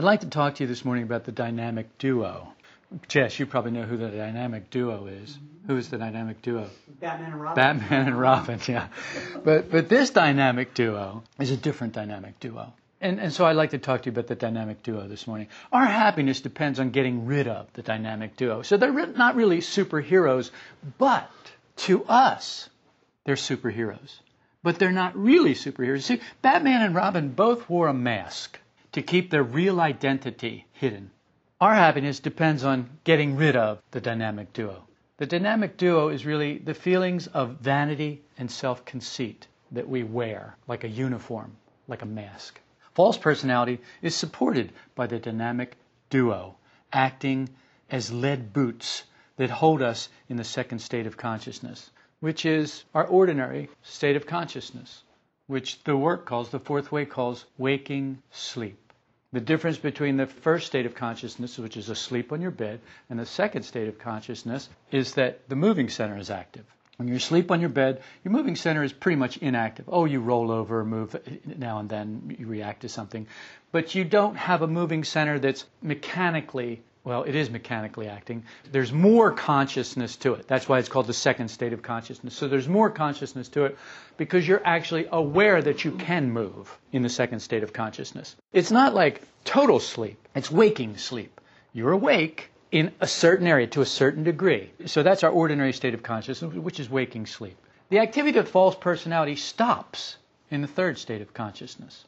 I'd like to talk to you this morning about the dynamic duo. Jess, you probably know who the dynamic duo is. Mm-hmm. Who is the dynamic duo? Batman and Robin. Batman and Robin, yeah. But but this dynamic duo is a different dynamic duo. And, and so I'd like to talk to you about the dynamic duo this morning. Our happiness depends on getting rid of the dynamic duo. So they're not really superheroes, but to us, they're superheroes. But they're not really superheroes. See, Batman and Robin both wore a mask to keep their real identity hidden. Our happiness depends on getting rid of the dynamic duo. The dynamic duo is really the feelings of vanity and self conceit that we wear like a uniform, like a mask. False personality is supported by the dynamic duo, acting as lead boots that hold us in the second state of consciousness, which is our ordinary state of consciousness, which the work calls, the fourth way calls waking sleep. The difference between the first state of consciousness, which is asleep on your bed, and the second state of consciousness is that the moving center is active. When you're asleep on your bed, your moving center is pretty much inactive. Oh, you roll over, move now and then, you react to something. But you don't have a moving center that's mechanically, well, it is mechanically acting. There's more consciousness to it. That's why it's called the second state of consciousness. So there's more consciousness to it because you're actually aware that you can move in the second state of consciousness. It's not like total sleep, it's waking sleep. You're awake, in a certain area to a certain degree. So that's our ordinary state of consciousness, which is waking sleep. The activity of false personality stops in the third state of consciousness.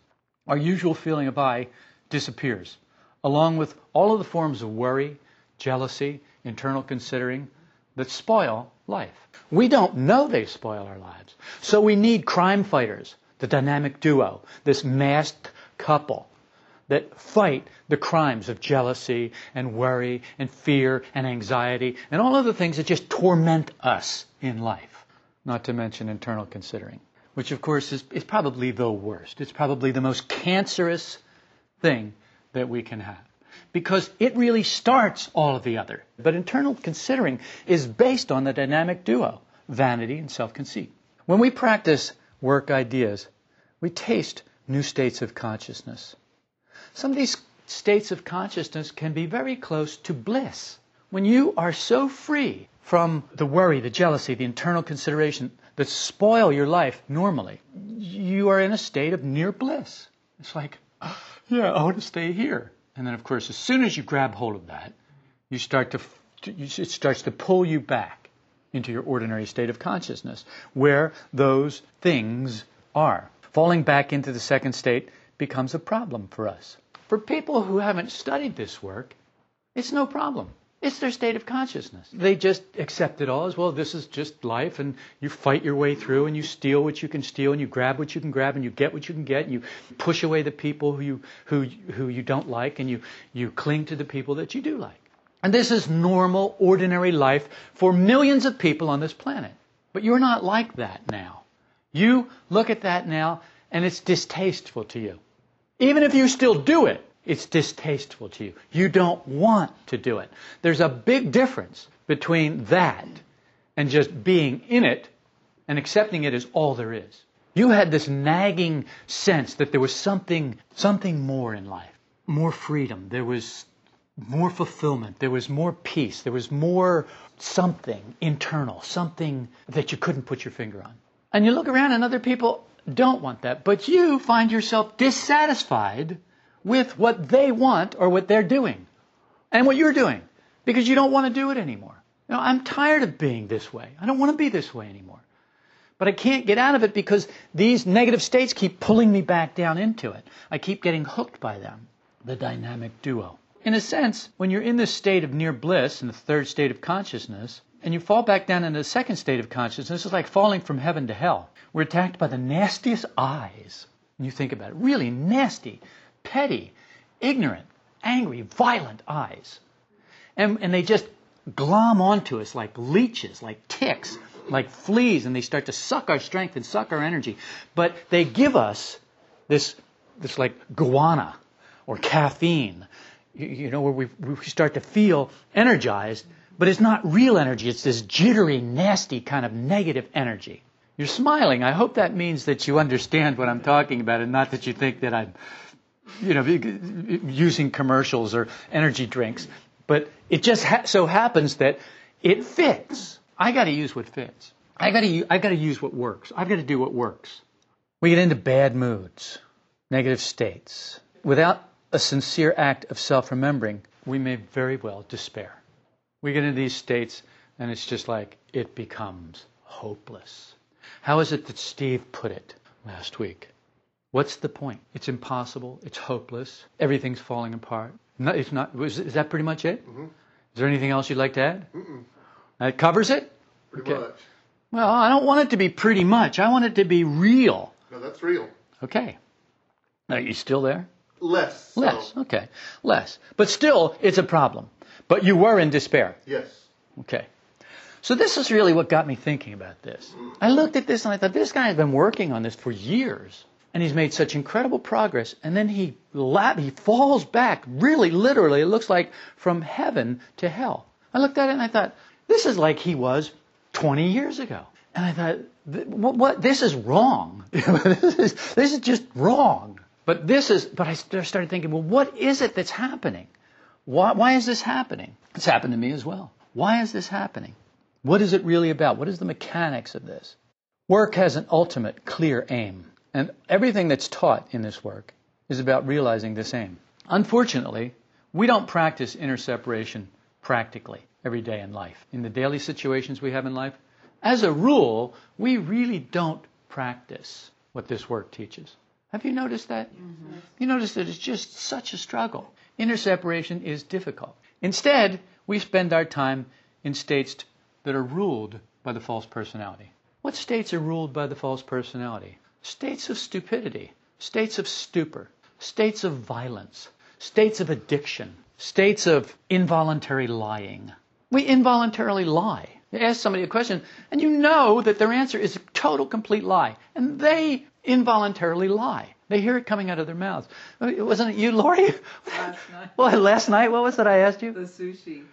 Our usual feeling of I disappears, along with all of the forms of worry, jealousy, internal considering that spoil life. We don't know they spoil our lives. So we need crime fighters, the dynamic duo, this masked couple that fight the crimes of jealousy and worry and fear and anxiety and all of the things that just torment us in life, not to mention internal considering, which of course is, is probably the worst. It's probably the most cancerous thing that we can have because it really starts all of the other. But internal considering is based on the dynamic duo, vanity and self conceit. When we practice work ideas, we taste new states of consciousness. Some of these states of consciousness can be very close to bliss. When you are so free from the worry, the jealousy, the internal consideration that spoil your life normally, you are in a state of near bliss. It's like, yeah, I want to stay here. And then, of course, as soon as you grab hold of that, you start to, it starts to pull you back into your ordinary state of consciousness, where those things are. Falling back into the second state becomes a problem for us. For people who haven't studied this work, it's no problem. It's their state of consciousness. They just accept it all as well. This is just life, and you fight your way through, and you steal what you can steal, and you grab what you can grab, and you get what you can get, and you push away the people who you who who you don't like, and you you cling to the people that you do like. And this is normal, ordinary life for millions of people on this planet. But you're not like that now. You look at that now, and it's distasteful to you. Even if you still do it, it's distasteful to you. You don't want to do it. There's a big difference between that and just being in it and accepting it as all there is. You had this nagging sense that there was something, something more in life, more freedom. There was more fulfillment. There was more peace. There was more something internal, something that you couldn't put your finger on. And you look around and other people don't want that. But you find yourself dissatisfied with what they want or what they're doing and what you're doing because you don't want to do it anymore. You know, I'm tired of being this way. I don't want to be this way anymore. But I can't get out of it because these negative states keep pulling me back down into it. I keep getting hooked by them. The dynamic duo. In a sense, when you're in this state of near bliss, in the third state of consciousness, and you fall back down into the second state of consciousness, it's like falling from heaven to hell. We're attacked by the nastiest I's. And you think about it, really nasty, petty, ignorant, angry, violent I's. And, and they just glom onto us like leeches, like ticks, like fleas, and they start to suck our strength and suck our energy. But they give us this, this like guarana or caffeine, you, you know, where we, we start to feel energized, but it's not real energy. It's this jittery, nasty kind of negative energy. You're smiling. I hope that means that you understand what I'm talking about and not that you think that I'm, you know, using commercials or energy drinks. But it just ha- so happens that it fits. I got to use what fits. I got to I got to use what works. I've got to do what works. We get into bad moods, negative states. Without a sincere act of self-remembering, we may very well despair. We get into these states and it's just like it becomes hopeless. How is it that Steve put it last week? What's the point? It's impossible. It's hopeless. Everything's falling apart. No, it's not. Is, is that pretty much it? Mm-hmm. Is there anything else you'd like to add? Mm-mm. That covers it. Pretty okay. much. Well, I don't want it to be pretty much. I want it to be real. No, that's real. Okay. Are you still there? Less. Less. So. Okay. Less. But still, it's a problem. But you were in despair. Yes. Okay. So this is really what got me thinking about this. I looked at this and I thought, this guy has been working on this for years and he's made such incredible progress. And then he he falls back, really literally. It looks like from heaven to hell. I looked at it and I thought, this is like he was 20 years ago. And I thought, what, what this is wrong. this, is, this is just wrong. But this is, but I started thinking, well, what is it that's happening? Why, why is this happening? It's happened to me as well. Why is this happening? What is it really about? What is the mechanics of this? Work has an ultimate, clear aim. And everything that's taught in this work is about realizing this aim. Unfortunately, we don't practice inner separation practically every day in life. In the daily situations we have in life, as a rule, we really don't practice what this work teaches. Have you noticed that? Mm-hmm. You notice that it's just such a struggle. Inner separation is difficult. Instead, we spend our time in states that are ruled by the false personality. What states are ruled by the false personality? States of stupidity, states of stupor, states of violence, states of addiction, states of involuntary lying. We involuntarily lie. You ask somebody a question, and you know that their answer is a total, complete lie, and they involuntarily lie. They hear it coming out of their mouths. Uh, wasn't it you, Lori? Last night. well, last night, what was it I asked you? The sushi.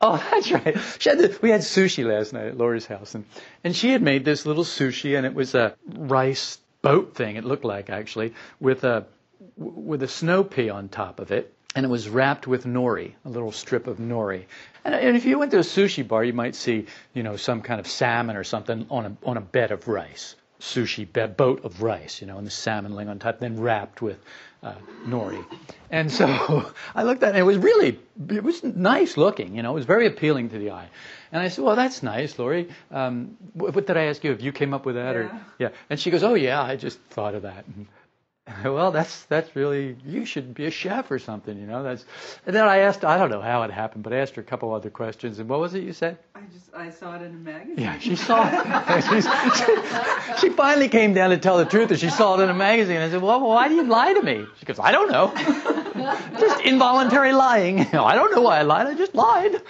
Oh, that's right. Had the, we had sushi last night at Lori's house, and, and she had made this little sushi, and it was a rice boat thing. It looked like actually with a with a snow pea on top of it, and it was wrapped with nori, a little strip of nori. And, and if you went to a sushi bar, you might see you know some kind of salmon or something on a on a bed of rice, sushi bed, boat of rice, you know, and the salmon laying on top, then wrapped with uh, nori. And so I looked at it, and it was really, it was nice looking, you know, it was very appealing to the eye. And I said, well, that's nice, Lori. Um, what, what, did I ask you? If you came up with that? Yeah. Or, yeah. And she goes, oh, yeah, I just thought of that. And, well, that's that's really you should be a chef or something, you know. That's and then I asked I don't know how it happened, but I asked her a couple other questions. And what was it you said? I just I saw it in a magazine. Yeah, she saw it. she, she, finally came down to tell the truth, and she saw it in a magazine. And I said, well, why do you lie to me? She goes, I don't know. just involuntary lying. I don't know why I lied. I just lied.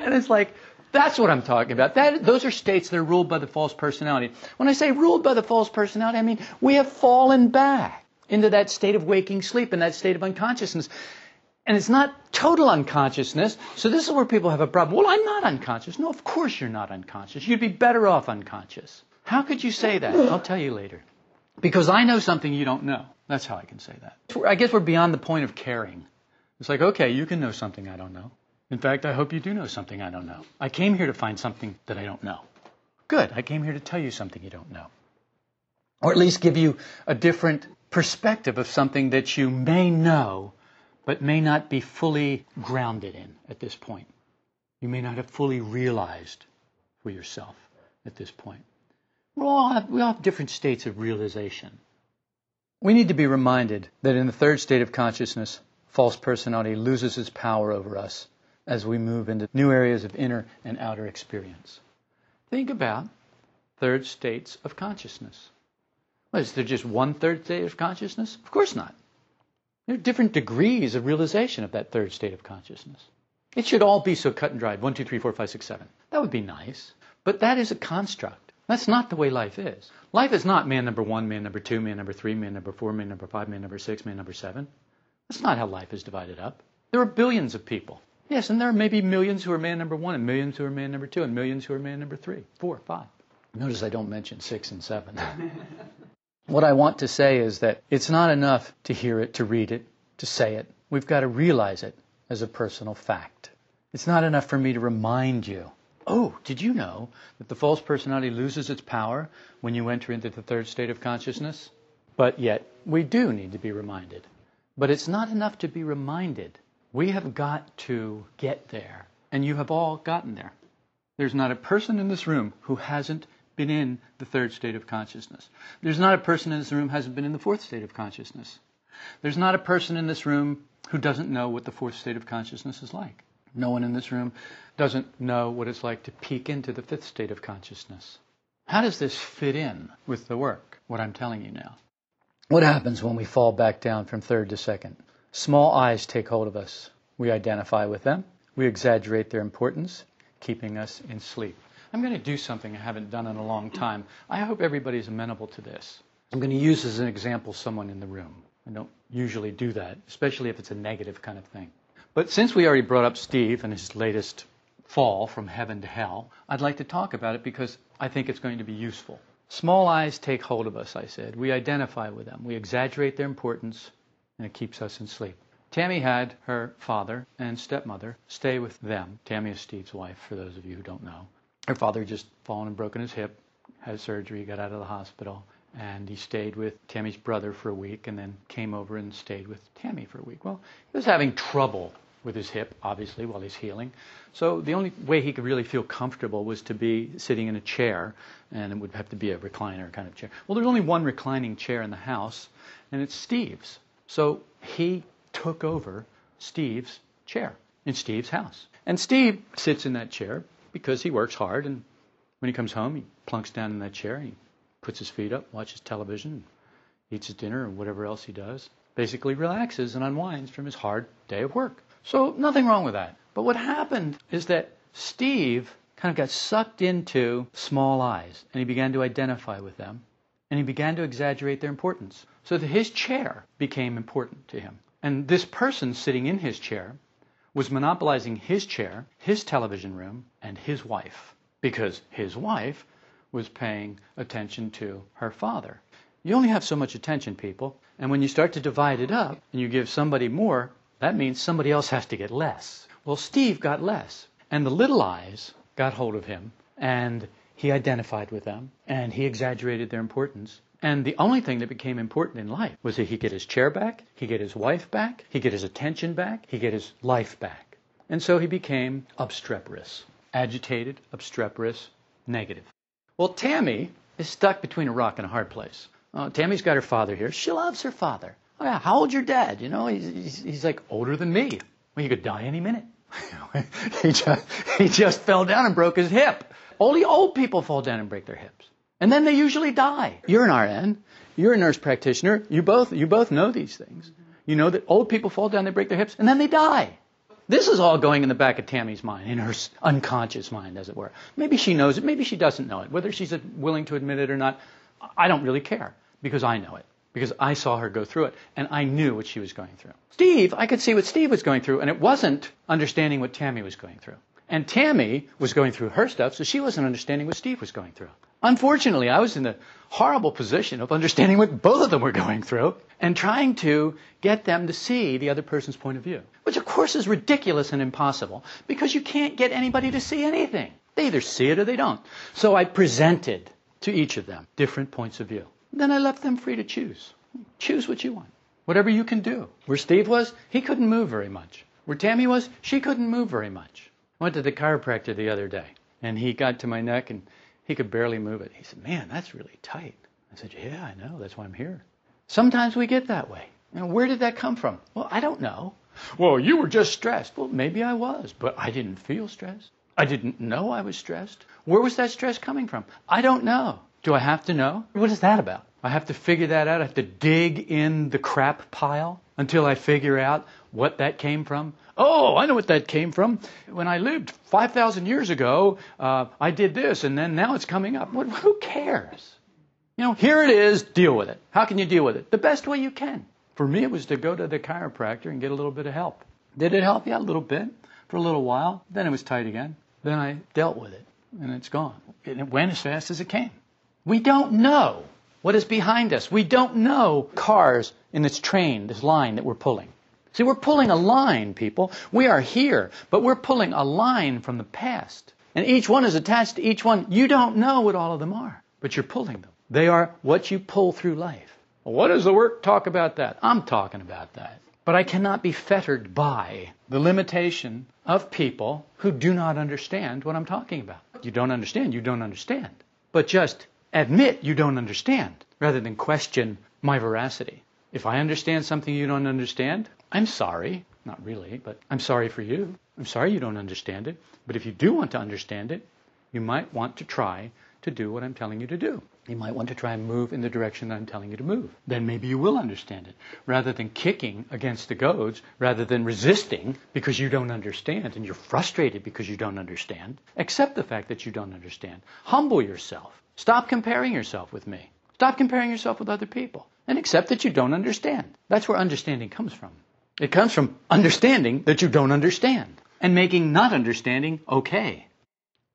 And it's like. That's what I'm talking about. That, those are states that are ruled by the false personality. When I say ruled by the false personality, I mean we have fallen back into that state of waking sleep, and that state of unconsciousness. And it's not total unconsciousness. So this is where people have a problem. Well, I'm not unconscious. No, of course you're not unconscious. You'd be better off unconscious. How could you say that? I'll tell you later. Because I know something you don't know. That's how I can say that. I guess we're beyond the point of caring. It's like, okay, you can know something I don't know. In fact, I hope you do know something I don't know. I came here to find something that I don't know. Good. I came here to tell you something you don't know. Or at least give you a different perspective of something that you may know, but may not be fully grounded in at this point. You may not have fully realized for yourself at this point. We all have, we all have different states of realization. We need to be reminded that in the third state of consciousness, false personality loses its power over us as we move into new areas of inner and outer experience. Think about third states of consciousness. Well, is there just one third state of consciousness? Of course not. There are different degrees of realization of that third state of consciousness. It should all be so cut and dried. One, two, three, four, five, six, seven. That would be nice. But that is a construct. That's not the way life is. Life is not man number one, man number two, man number three, man number four, man number five, man number six, man number seven. That's not how life is divided up. There are billions of people. Yes, and there are maybe millions who are man number one, and millions who are man number two, and millions who are man number three, four, five. Notice I don't mention six and seven. What I want to say is that it's not enough to hear it, to read it, to say it. We've got to realize it as a personal fact. It's not enough for me to remind you. Oh, did you know that the false personality loses its power when you enter into the third state of consciousness? But yet, we do need to be reminded. But it's not enough to be reminded. We have got to get there. And you have all gotten there. There's not a person in this room who hasn't been in the third state of consciousness. There's not a person in this room who hasn't been in the fourth state of consciousness. There's not a person in this room who doesn't know what the fourth state of consciousness is like. No one in this room doesn't know what it's like to peek into the fifth state of consciousness. How does this fit in with the work, what I'm telling you now? What happens when we fall back down from third to second? Small I's take hold of us. We identify with them. We exaggerate their importance, keeping us in sleep. I'm going to do something I haven't done in a long time. I hope everybody's amenable to this. I'm going to use as an example someone in the room. I don't usually do that, especially if it's a negative kind of thing. But since we already brought up Steve and his latest fall from heaven to hell, I'd like to talk about it because I think it's going to be useful. Small I's take hold of us, I said. We identify with them. We exaggerate their importance, and it keeps us in sleep. Tammy had her father and stepmother stay with them. Tammy is Steve's wife, for those of you who don't know. Her father just fallen and broken his hip, had surgery, got out of the hospital, and he stayed with Tammy's brother for a week and then came over and stayed with Tammy for a week. Well, he was having trouble with his hip, obviously, while he's healing. So the only way he could really feel comfortable was to be sitting in a chair, and it would have to be a recliner kind of chair. Well, there's only one reclining chair in the house, and it's Steve's. So he took over Steve's chair in Steve's house. And Steve sits in that chair because he works hard, and when he comes home, he plunks down in that chair, and he puts his feet up, watches television, eats his dinner, or whatever else he does. Basically relaxes and unwinds from his hard day of work. So nothing wrong with that. But what happened is that Steve kind of got sucked into small I's, and he began to identify with them, and he began to exaggerate their importance. So that his chair became important to him. And this person sitting in his chair was monopolizing his chair, his television room, and his wife. Because his wife was paying attention to her father. You only have so much attention, people. And when you start to divide it up and you give somebody more, that means somebody else has to get less. Well, Steve got less. And the little I's got hold of him and he identified with them and he exaggerated their importance. And the only thing that became important in life was that he get his chair back, he get his wife back, he get his attention back, he get his life back. And so he became obstreperous, agitated, obstreperous, negative. Well, Tammy is stuck between a rock and a hard place. Uh, Tammy's got her father here. She loves her father. Oh, yeah, how old's your dad? You know, he's, he's, he's like older than me. Well, he could die any minute. he, just, he just fell down and broke his hip. Only old people fall down and break their hips. And then they usually die. You're an RN. You're a nurse practitioner. You both, you both know these things. You know that old people fall down, they break their hips, and then they die. This is all going in the back of Tammy's mind, in her unconscious mind, as it were. Maybe she knows it, maybe she doesn't know it. Whether she's willing to admit it or not, I don't really care, because I know it. Because I saw her go through it, and I knew what she was going through. Steve, I could see what Steve was going through, and it wasn't understanding what Tammy was going through. And Tammy was going through her stuff, so she wasn't understanding what Steve was going through. Unfortunately, I was in the horrible position of understanding what both of them were going through and trying to get them to see the other person's point of view. Which, of course, is ridiculous and impossible because you can't get anybody to see anything. They either see it or they don't. So I presented to each of them different points of view. Then I left them free to choose. Choose what you want. Whatever you can do. Where Steve was, he couldn't move very much. Where Tammy was, she couldn't move very much. I went to the chiropractor the other day, and he got to my neck and he could barely move it. He said, Man, that's really tight. I said, Yeah, I know. That's why I'm here. Sometimes we get that way. Now, where did that come from? Well, I don't know. Well, you were just stressed. Well, maybe I was, but I didn't feel stressed. I didn't know I was stressed. Where was that stress coming from? I don't know. Do I have to know? What is that about? I have to figure that out. I have to dig in the crap pile until I figure out what that came from. Oh, I know what that came from. When I lived 5,000 years ago, uh, I did this, and then now it's coming up. What, who cares? You know, here it is, deal with it. How can you deal with it? The best way you can. For me, it was to go to the chiropractor and get a little bit of help. Did it help? Yeah, a little bit for a little while. Then it was tight again. Then I dealt with it, and it's gone. And it went as fast as it came. We don't know what is behind us. We don't know cars in this train, this line that we're pulling. See, we're pulling a line, people. We are here, but we're pulling a line from the past. And each one is attached to each one. You don't know what all of them are, but you're pulling them. They are what you pull through life. What does the work talk about that? I'm talking about that. But I cannot be fettered by the limitation of people who do not understand what I'm talking about. You don't understand, you don't understand. But just admit you don't understand rather than question my veracity. If I understand something you don't understand, I'm sorry. Not really, but I'm sorry for you. I'm sorry you don't understand it. But if you do want to understand it, you might want to try to do what I'm telling you to do. You might want to try and move in the direction that I'm telling you to move. Then maybe you will understand it. Rather than kicking against the goads, rather than resisting because you don't understand and you're frustrated because you don't understand, accept the fact that you don't understand. Humble yourself. Stop comparing yourself with me. Stop comparing yourself with other people. And accept that you don't understand. That's where understanding comes from. It comes from understanding that you don't understand and making not understanding okay.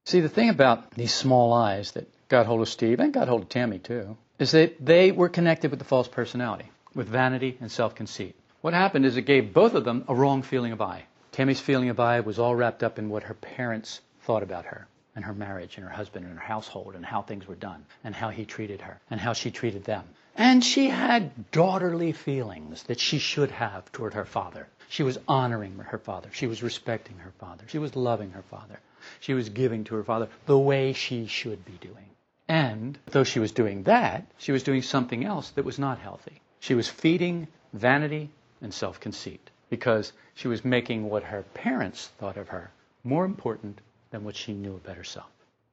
See, the thing about these small I's that got hold of Steve and got hold of Tammy too is that they were connected with the false personality, with vanity and self conceit. What happened is it gave both of them a wrong feeling of I. Tammy's feeling of I was all wrapped up in what her parents thought about her and her marriage and her husband and her household and how things were done and how he treated her and how she treated them. And she had daughterly feelings that she should have toward her father. She was honoring her father. She was respecting her father. She was loving her father. She was giving to her father the way she should be doing. And though she was doing that, she was doing something else that was not healthy. She was feeding vanity and self conceit because she was making what her parents thought of her more important than what she knew about herself.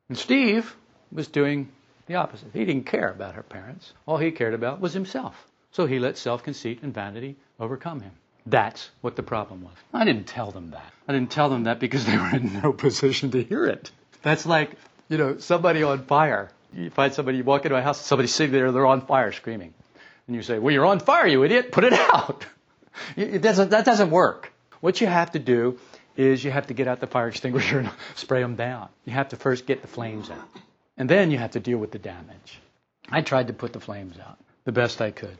And Steve was doing the opposite. He didn't care about her parents. All he cared about was himself. So he let self conceit and vanity overcome him. That's what the problem was. I didn't tell them that. I didn't tell them that because they were in no position to hear it. That's like, you know, somebody on fire. You find somebody, you walk into a house, somebody's sitting there, they're on fire screaming. And you say, well, you're on fire, you idiot, put it out. It doesn't, that doesn't work. What you have to do is you have to get out the fire extinguisher and spray them down. You have to first get the flames out. And then you have to deal with the damage. I tried to put the flames out the best I could.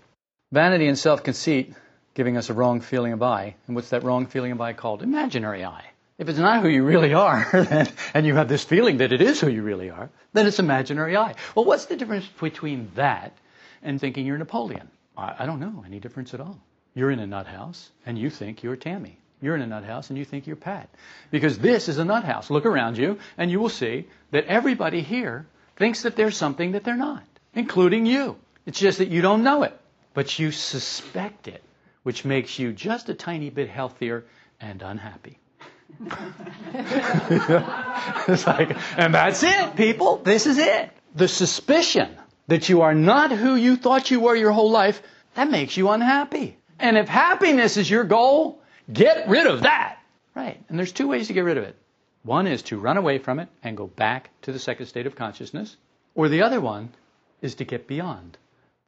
Vanity and self conceit giving us a wrong feeling of I. And what's that wrong feeling of I called? Imaginary I. If it's not who you really are, and you have this feeling that it is who you really are, then it's imaginary I. Well, what's the difference between that and thinking you're Napoleon? I, I don't know any difference at all. You're in a nut house, and you think you're Tammy. You're in a nut house, and you think you're Pat. Because this is a nut house. Look around you, and you will see that everybody here thinks that there's something that they're not, including you. It's just that you don't know it, but you suspect it, which makes you just a tiny bit healthier and unhappy. it's like, and that's it, people. This is it. The suspicion that you are not who you thought you were your whole life, that makes you unhappy. And if happiness is your goal, get rid of that. Right. And there's two ways to get rid of it. One is to run away from it and go back to the second state of consciousness, or the other one is to get beyond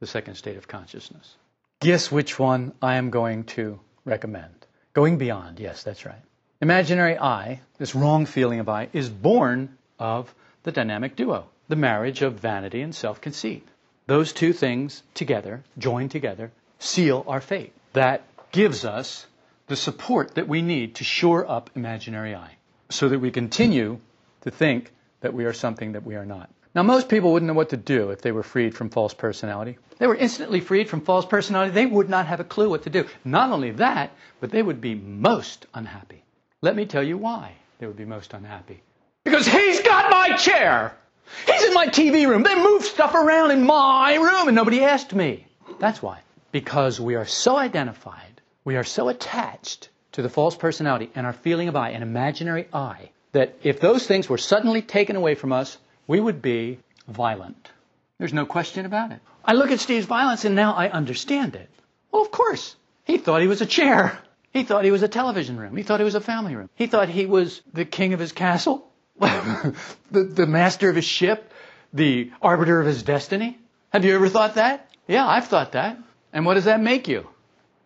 the second state of consciousness. Guess which one I am going to recommend. Going beyond, yes, that's right. Imaginary I, this wrong feeling of I, is born of the dynamic duo, the marriage of vanity and self conceit. Those two things together, joined together, seal our fate. That gives us the support that we need to shore up imaginary I so that we continue to think that we are something that we are not. Now, most people wouldn't know what to do if they were freed from false personality. They were instantly freed from false personality. They would not have a clue what to do. Not only that, but they would be most unhappy. Let me tell you why they would be most unhappy. Because he's got my chair. He's in my TV room. They move stuff around in my room and nobody asked me. That's why. Because we are so identified, we are so attached to the false personality and our feeling of I, an imaginary I, that if those things were suddenly taken away from us, we would be violent. There's no question about it. I look at Steve's violence and now I understand it. Well, of course. He thought he was a chair. He thought he was a television room. He thought he was a family room. He thought he was the king of his castle, the, the master of his ship, the arbiter of his destiny. Have you ever thought that? Yeah, I've thought that. And what does that make you?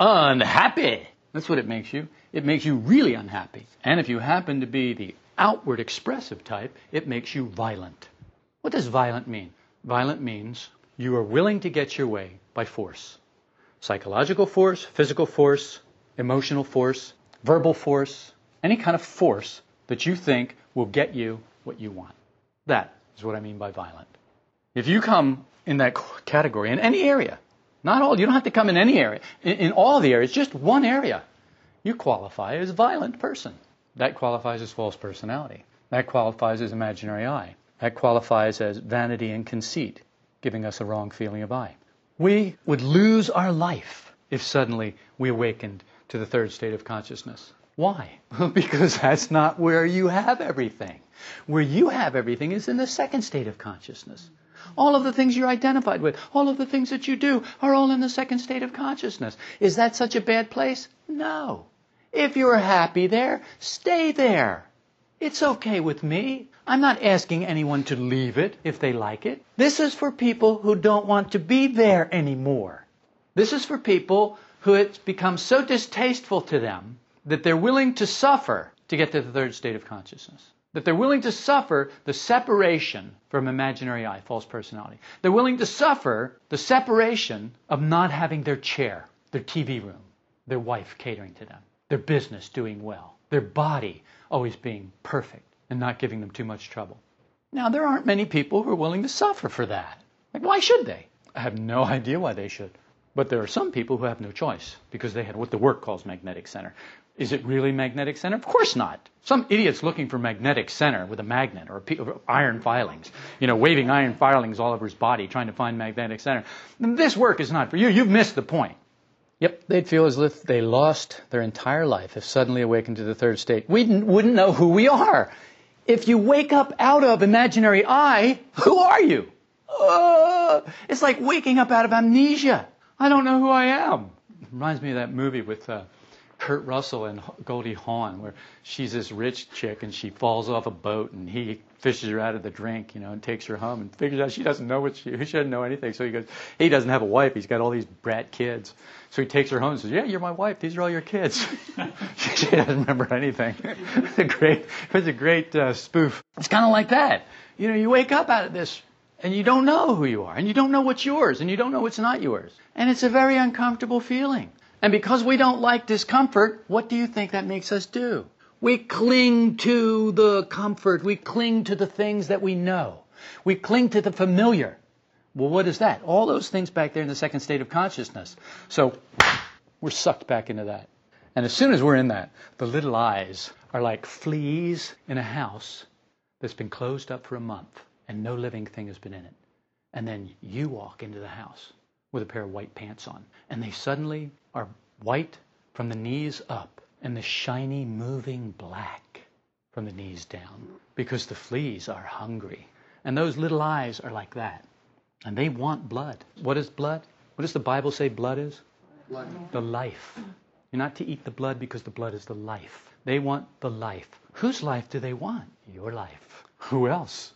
Unhappy. That's what it makes you. It makes you really unhappy. And if you happen to be the outward expressive type, it makes you violent. What does violent mean? Violent means you are willing to get your way by force. Psychological force, physical force, emotional force, verbal force, any kind of force that you think will get you what you want. That is what I mean by violent. If you come in that category, in any area, not all, you don't have to come in any area, in, in all the areas, just one area, you qualify as violent person. That qualifies as false personality. That qualifies as imaginary I. That qualifies as vanity and conceit, giving us a wrong feeling of I. We would lose our life if suddenly we awakened to the third state of consciousness. Why? because that's not where you have everything. Where you have everything is in the second state of consciousness. All of the things you're identified with, all of the things that you do are all in the second state of consciousness. Is that such a bad place? No. If you're happy there, stay there. It's okay with me. I'm not asking anyone to leave it if they like it. This is for people who don't want to be there anymore. This is for people who it's become so distasteful to them that they're willing to suffer to get to the third state of consciousness. That they're willing to suffer the separation from imaginary I, false personality. They're willing to suffer the separation of not having their chair, their TV room, their wife catering to them, their business doing well, their body always being perfect and not giving them too much trouble. Now, there aren't many people who are willing to suffer for that. Like, why should they? I have no idea why they should. But there are some people who have no choice because they had what the work calls magnetic center. Is it really magnetic center? Of course not. Some idiot's looking for magnetic center with a magnet or, a iron filings, you know, waving iron filings all over his body trying to find magnetic center. This work is not for you. You've missed the point. Yep, they'd feel as if they lost their entire life if suddenly awakened to the third state. We wouldn't know who we are. If you wake up out of imaginary I, who are you? Uh, it's like waking up out of amnesia. I don't know who I am. It reminds me of that movie with uh, Kurt Russell and Goldie Hawn, where she's this rich chick and she falls off a boat and he fishes her out of the drink, you know, and takes her home and figures out she doesn't know what she, she doesn't know anything. So he goes, he doesn't have a wife. He's got all these brat kids. So he takes her home and says, yeah, you're my wife. These are all your kids. she doesn't remember anything. it's a great, it was a great uh, spoof. It's kind of like that. You know, you wake up out of this and you don't know who you are, and you don't know what's yours, and you don't know what's not yours. And it's a very uncomfortable feeling. And because we don't like discomfort, what do you think that makes us do? We cling to the comfort. We cling to the things that we know. We cling to the familiar. Well, what is that? All those things back there in the second state of consciousness. So we're sucked back into that. And as soon as we're in that, the little I's are like fleas in a house that's been closed up for a month and no living thing has been in it. And then you walk into the house with a pair of white pants on, and they suddenly are white from the knees up and the shiny moving black from the knees down because the fleas are hungry. And those little I's are like that. And they want blood. What is blood? What does the Bible say blood is? The life. You're not to eat the blood because the blood is the life. They want the life. Whose life do they want? Your life. Who else?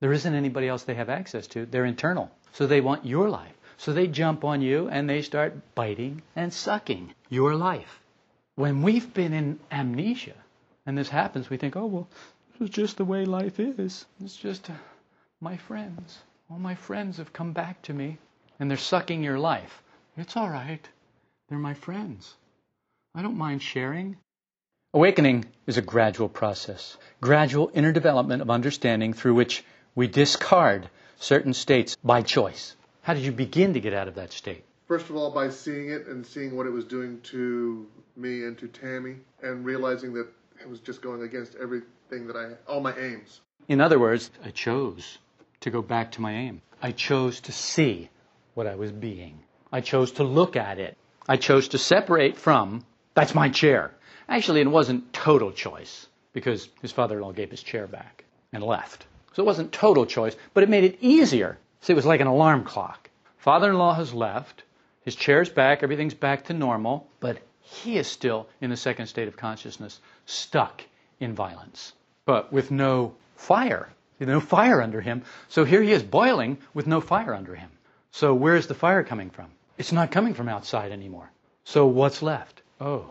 There isn't anybody else they have access to. They're internal. So they want your life. So they jump on you and they start biting and sucking your life. When we've been in amnesia and this happens, we think, oh, well, this is just the way life is. It's just uh, my friends. All my friends have come back to me and they're sucking your life. It's all right. They're my friends. I don't mind sharing. Awakening is a gradual process, gradual inner development of understanding through which we discard certain states by choice. How did you begin to get out of that state? First of all, by seeing it and seeing what it was doing to me and to Tammy, and realizing that it was just going against everything that I, all my aims. In other words, I chose to go back to my aim. I chose to see what I was being. I chose to look at it. I chose to separate from, that's my chair. Actually, it wasn't total choice because his father in law gave his chair back and left. So it wasn't total choice, but it made it easier. See, it was like an alarm clock. Father in law has left. His chair's back, everything's back to normal, but he is still in the second state of consciousness, stuck in violence, but with no fire. No fire under him. So here he is boiling with no fire under him. So where's the fire coming from? It's not coming from outside anymore. So what's left? Oh,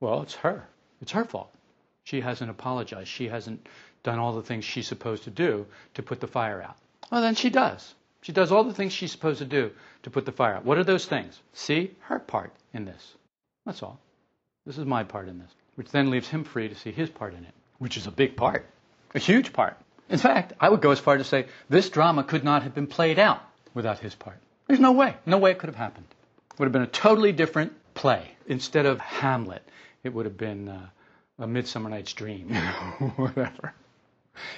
well, it's her. It's her fault. She hasn't apologized. She hasn't done all the things she's supposed to do to put the fire out. Well, then she does. She does all the things she's supposed to do to put the fire out. What are those things? See her part in this. That's all. This is my part in this, which then leaves him free to see his part in it, which is a big part, a huge part. In fact, I would go as far to say this drama could not have been played out without his part. There's no way. No way it could have happened. It would have been a totally different play. Instead of Hamlet, it would have been uh, a Midsummer Night's Dream, whatever.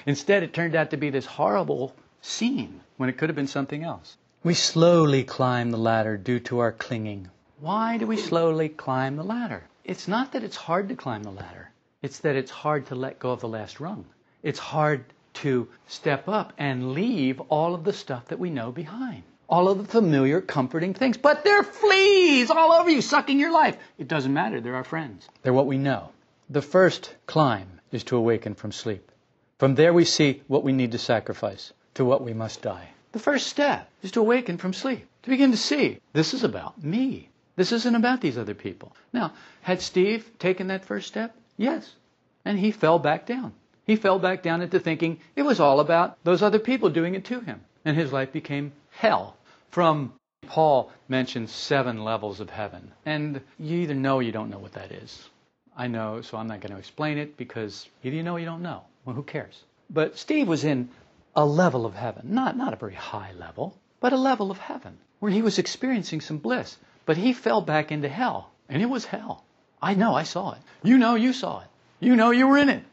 Instead, it turned out to be this horrible scene when it could have been something else. We slowly climb the ladder due to our clinging. Why do we slowly climb the ladder? It's not that it's hard to climb the ladder. It's that it's hard to let go of the last rung. It's hard to step up and leave all of the stuff that we know behind. All of the familiar, comforting things. But they're fleas all over you, sucking your life. It doesn't matter. They're our friends. They're what we know. The first climb is to awaken from sleep. From there we see what we need to sacrifice, to what we must die. The first step is to awaken from sleep, to begin to see this is about me. This isn't about these other people. Now, had Steve taken that first step? Yes. And he fell back down. He fell back down into thinking it was all about those other people doing it to him. And his life became hell. From Paul mentions seven levels of heaven. And you either know or you don't know what that is. I know, so I'm not going to explain it because either you know or you don't know. Well, who cares? But Steve was in a level of heaven, not, not a very high level, but a level of heaven where he was experiencing some bliss. But he fell back into hell, and it was hell. I know, I saw it. You know, you saw it. You know, you were in it.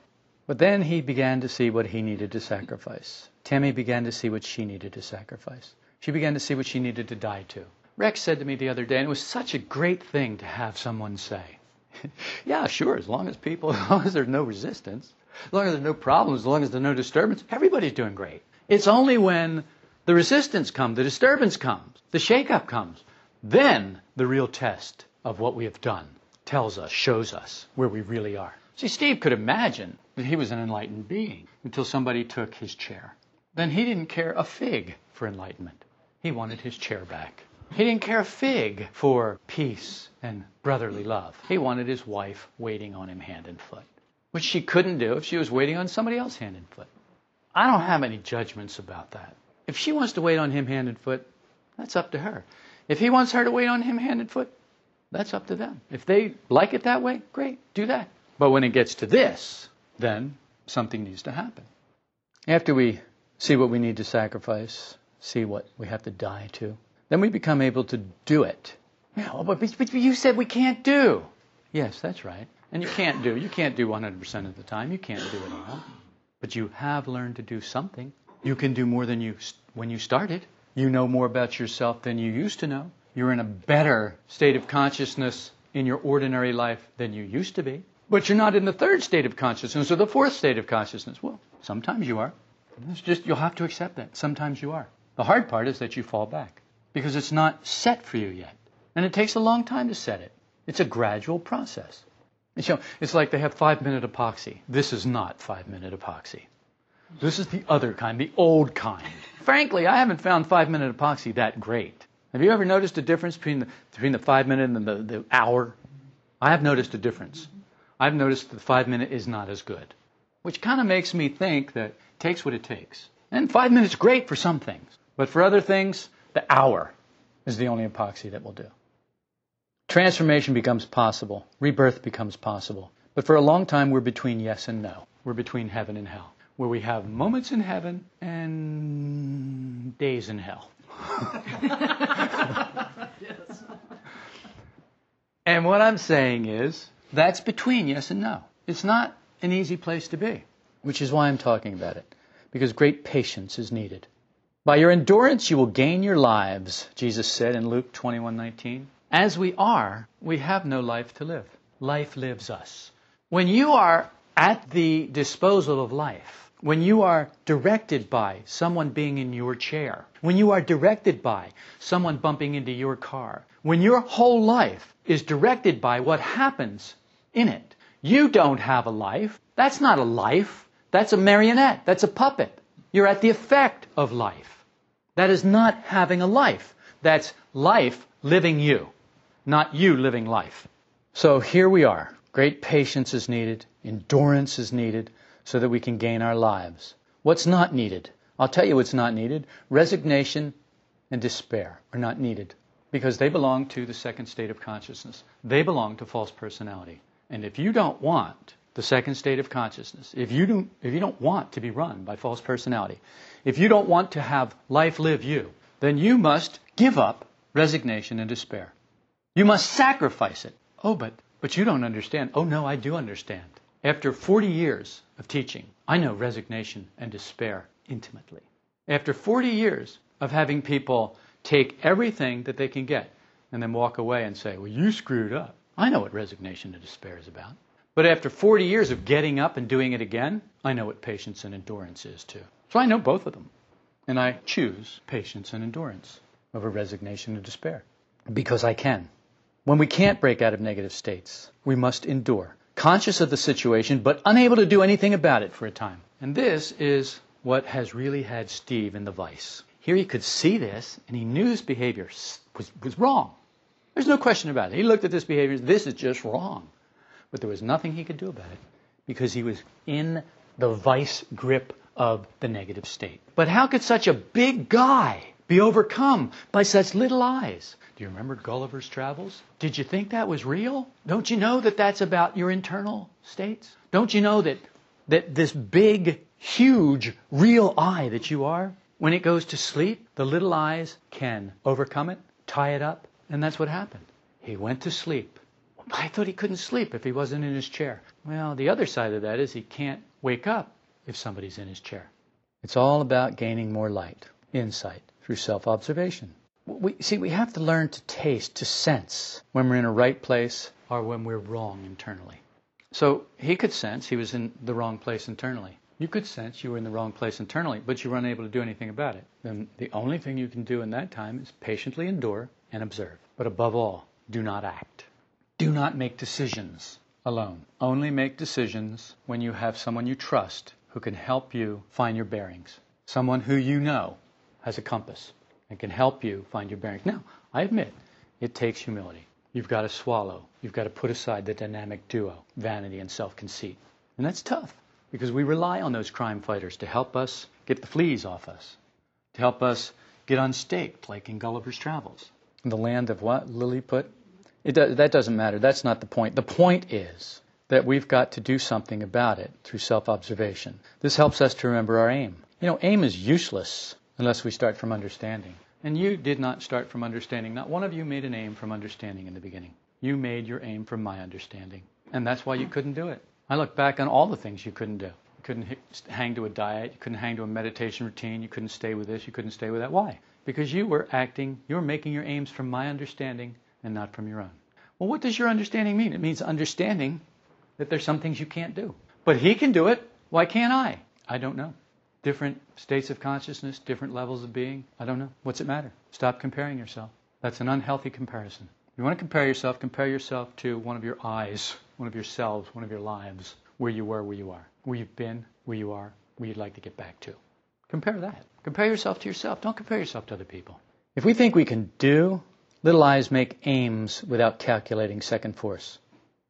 But then he began to see what he needed to sacrifice. Tammy began to see what she needed to sacrifice. She began to see what she needed to die to. Rex said to me the other day, and it was such a great thing to have someone say, yeah, sure, as long as people, as long as there's no resistance, as long as there's no problems, as long as there's no disturbance, everybody's doing great. It's only when the resistance comes, the disturbance comes, the shakeup comes, then the real test of what we have done tells us, shows us where we really are. See, Steve could imagine that he was an enlightened being until somebody took his chair. Then he didn't care a fig for enlightenment. He wanted his chair back. He didn't care a fig for peace and brotherly love. He wanted his wife waiting on him hand and foot, which she couldn't do if she was waiting on somebody else hand and foot. I don't have any judgments about that. If she wants to wait on him hand and foot, that's up to her. If he wants her to wait on him hand and foot, that's up to them. If they like it that way, great, do that. But when it gets to this, then something needs to happen. After we see what we need to sacrifice, see what we have to die to, then we become able to do it. Yeah, but, but you said we can't do. Yes, that's right. And you can't do. You can't do 100% of the time. You can't do it all. But you have learned to do something. You can do more than you when you started. You know more about yourself than you used to know. You're in a better state of consciousness in your ordinary life than you used to be. But you're not in the third state of consciousness or the fourth state of consciousness. Well, sometimes you are. It's just you'll have to accept that. Sometimes you are. The hard part is that you fall back because it's not set for you yet. And it takes a long time to set it. It's a gradual process. It's, you know, it's like they have five minute epoxy. This is not five minute epoxy. This is the other kind, the old kind. Frankly, I haven't found five minute epoxy that great. Have you ever noticed a difference between the, between the five minute and the, the hour? I have noticed a difference. I've noticed the five minute is not as good, which kind of makes me think that takes what it takes. And five minutes great for some things, but for other things, the hour is the only epoxy that will do. Transformation becomes possible. Rebirth becomes possible. But for a long time, we're between yes and no. We're between heaven and hell, where we have moments in heaven and days in hell. Yes. And what I'm saying is, that's between yes and no. It's not an easy place to be, which is why I'm talking about it, because great patience is needed. By your endurance you will gain your lives, Jesus said in Luke 21:19. As we are, we have no life to live. Life lives us. When you are at the disposal of life, when you are directed by someone being in your chair, when you are directed by someone bumping into your car, when your whole life is directed by what happens in it, you don't have a life. That's not a life. That's a marionette. That's a puppet. You're at the effect of life. That is not having a life. That's life living you, not you living life. So here we are. Great patience is needed, endurance is needed, so that we can gain our lives. What's not needed? I'll tell you what's not needed. Resignation and despair are not needed because they belong to the second state of consciousness. They belong to false personality. And if you don't want the second state of consciousness, if you don't, if you don't want to be run by false personality, if you don't want to have life live you, then you must give up resignation and despair. You must sacrifice it. Oh, but, but you don't understand. Oh, no, I do understand. After 40 years of teaching, I know resignation and despair intimately. After 40 years of having people take everything that they can get and then walk away and say, Well, you screwed up. I know what resignation and despair is about. But after 40 years of getting up and doing it again, I know what patience and endurance is too. So I know both of them. And I choose patience and endurance over resignation and despair because I can. When we can't break out of negative states, we must endure conscious of the situation, but unable to do anything about it for a time. And this is what has really had Steve in the vice. Here he could see this, and he knew his behavior was, was wrong. There's no question about it. He looked at this behavior, this is just wrong. But there was nothing he could do about it because he was in the vice grip of the negative state. But how could such a big guy be overcome by such little I's? Do you remember Gulliver's Travels? Did you think that was real? Don't you know that that's about your internal states? Don't you know that, that this big, huge, real I that you are, when it goes to sleep, the little I's can overcome it, tie it up, and that's what happened. He went to sleep. I thought he couldn't sleep if he wasn't in his chair. Well, the other side of that is he can't wake up if somebody's in his chair. It's all about gaining more light, insight, through self observation. We, see, we have to learn to taste, to sense when we're in a right place or when we're wrong internally. So he could sense he was in the wrong place internally. You could sense you were in the wrong place internally, but you were unable to do anything about it. Then the only thing you can do in that time is patiently endure and observe. But above all, do not act. Do not make decisions alone. Only make decisions when you have someone you trust who can help you find your bearings. Someone who you know has a compass and can help you find your bearings. Now, I admit, it takes humility. You've got to swallow. You've got to put aside the dynamic duo, vanity and self conceit. And that's tough because we rely on those crime fighters to help us get the fleas off us, to help us get unstaked, like in Gulliver's Travels. The land of what? Lilliput? It that doesn't matter. That's not the point. The point is that we've got to do something about it through self observation. This helps us to remember our aim. You know, aim is useless unless we start from understanding. And you did not start from understanding. Not one of you made an aim from understanding in the beginning. You made your aim from my understanding. And that's why you couldn't do it. I look back on all the things you couldn't do. You couldn't hang to a diet. You couldn't hang to a meditation routine. You couldn't stay with this. You couldn't stay with that. Why? Because you were acting, you were making your aims from my understanding and not from your own. Well, what does your understanding mean? It means understanding that there's some things you can't do. But he can do it. Why can't I? I don't know different states of consciousness, different levels of being. I don't know. What's it matter? Stop comparing yourself. That's an unhealthy comparison. If You want to compare yourself, compare yourself to one of your I's, one of yourselves, one of your lives, where you were, where you are, where you've been, where you are, where you'd like to get back to. Compare that. Compare yourself to yourself. Don't compare yourself to other people. If we think we can do, little I's make aims without calculating second force.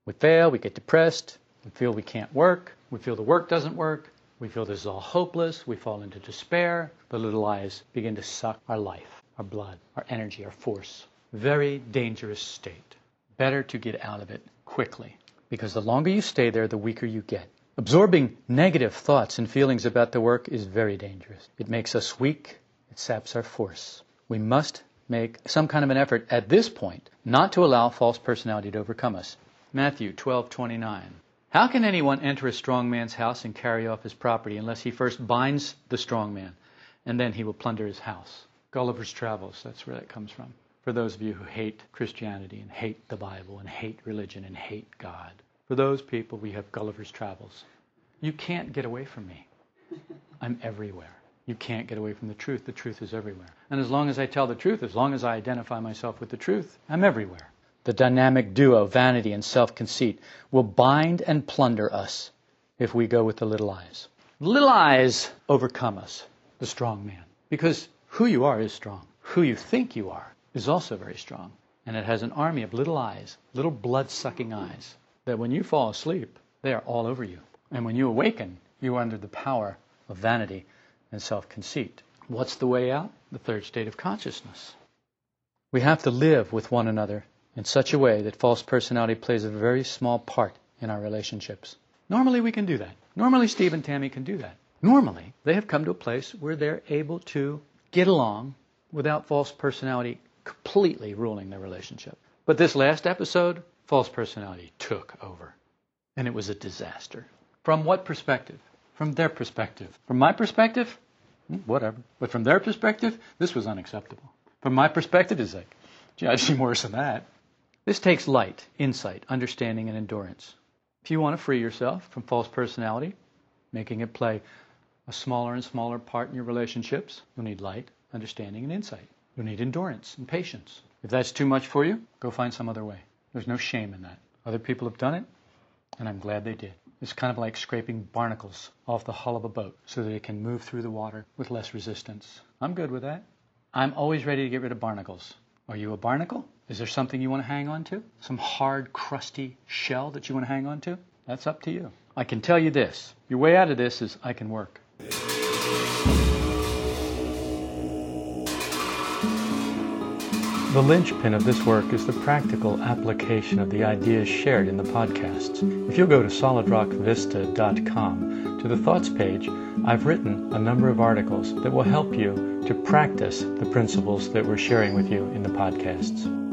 We fail, we get depressed, we feel we can't work, we feel the work doesn't work, we feel this is all hopeless. We fall into despair. The little I's begin to suck our life, our blood, our energy, our force. Very dangerous state. Better to get out of it quickly because the longer you stay there, the weaker you get. Absorbing negative thoughts and feelings about the work is very dangerous. It makes us weak. It saps our force. We must make some kind of an effort at this point not to allow false personality to overcome us. Matthew 12:29. How can anyone enter a strong man's house and carry off his property unless he first binds the strong man, and then he will plunder his house? Gulliver's Travels, that's where that comes from. For those of you who hate Christianity and hate the Bible and hate religion and hate God, for those people, we have Gulliver's Travels. You can't get away from me. I'm everywhere. You can't get away from the truth. The truth is everywhere. And as long as I tell the truth, as long as I identify myself with the truth, I'm everywhere. The dynamic duo, vanity and self conceit, will bind and plunder us if we go with the little I's. Little I's overcome us, the strong man. Because who you are is strong. Who you think you are is also very strong. And it has an army of little I's, little blood sucking I's, that when you fall asleep, they are all over you. And when you awaken, you are under the power of vanity and self conceit. What's the way out? The third state of consciousness. We have to live with one another in such a way that false personality plays a very small part in our relationships. Normally, we can do that. Normally, Steve and Tammy can do that. Normally, they have come to a place where they're able to get along without false personality completely ruling their relationship. But this last episode, false personality took over. And it was a disaster. From what perspective? From their perspective. From my perspective, hmm, whatever. But from their perspective, this was unacceptable. From my perspective, it's like, gee, I've seen worse than that. This takes light, insight, understanding, and endurance. If you want to free yourself from false personality, making it play a smaller and smaller part in your relationships, you'll need light, understanding, and insight. You'll need endurance and patience. If that's too much for you, go find some other way. There's no shame in that. Other people have done it, and I'm glad they did. It's kind of like scraping barnacles off the hull of a boat so that it can move through the water with less resistance. I'm good with that. I'm always ready to get rid of barnacles. Are you a barnacle? Is there something you want to hang on to? Some hard, crusty shell that you want to hang on to? That's up to you. I can tell you this your way out of this is I can work. The linchpin of this work is the practical application of the ideas shared in the podcasts. If you'll go to solidrockvista.com to the thoughts page, I've written a number of articles that will help you to practice the principles that we're sharing with you in the podcasts.